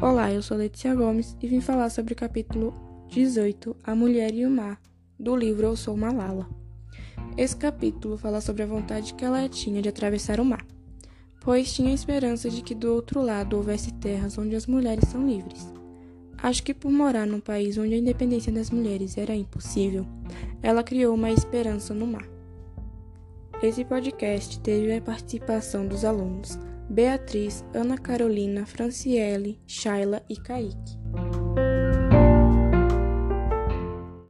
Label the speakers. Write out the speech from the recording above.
Speaker 1: Olá, eu sou Letícia Gomes e vim falar sobre o capítulo 18, A Mulher e o Mar, do livro Eu Sou Malala. Esse capítulo fala sobre a vontade que ela tinha de atravessar o mar, pois tinha a esperança de que do outro lado houvesse terras onde as mulheres são livres. Acho que por morar num país onde a independência das mulheres era impossível, ela criou uma esperança no mar. Esse podcast teve a participação dos alunos Beatriz, Ana Carolina, Franciele, Shaila e Kaique.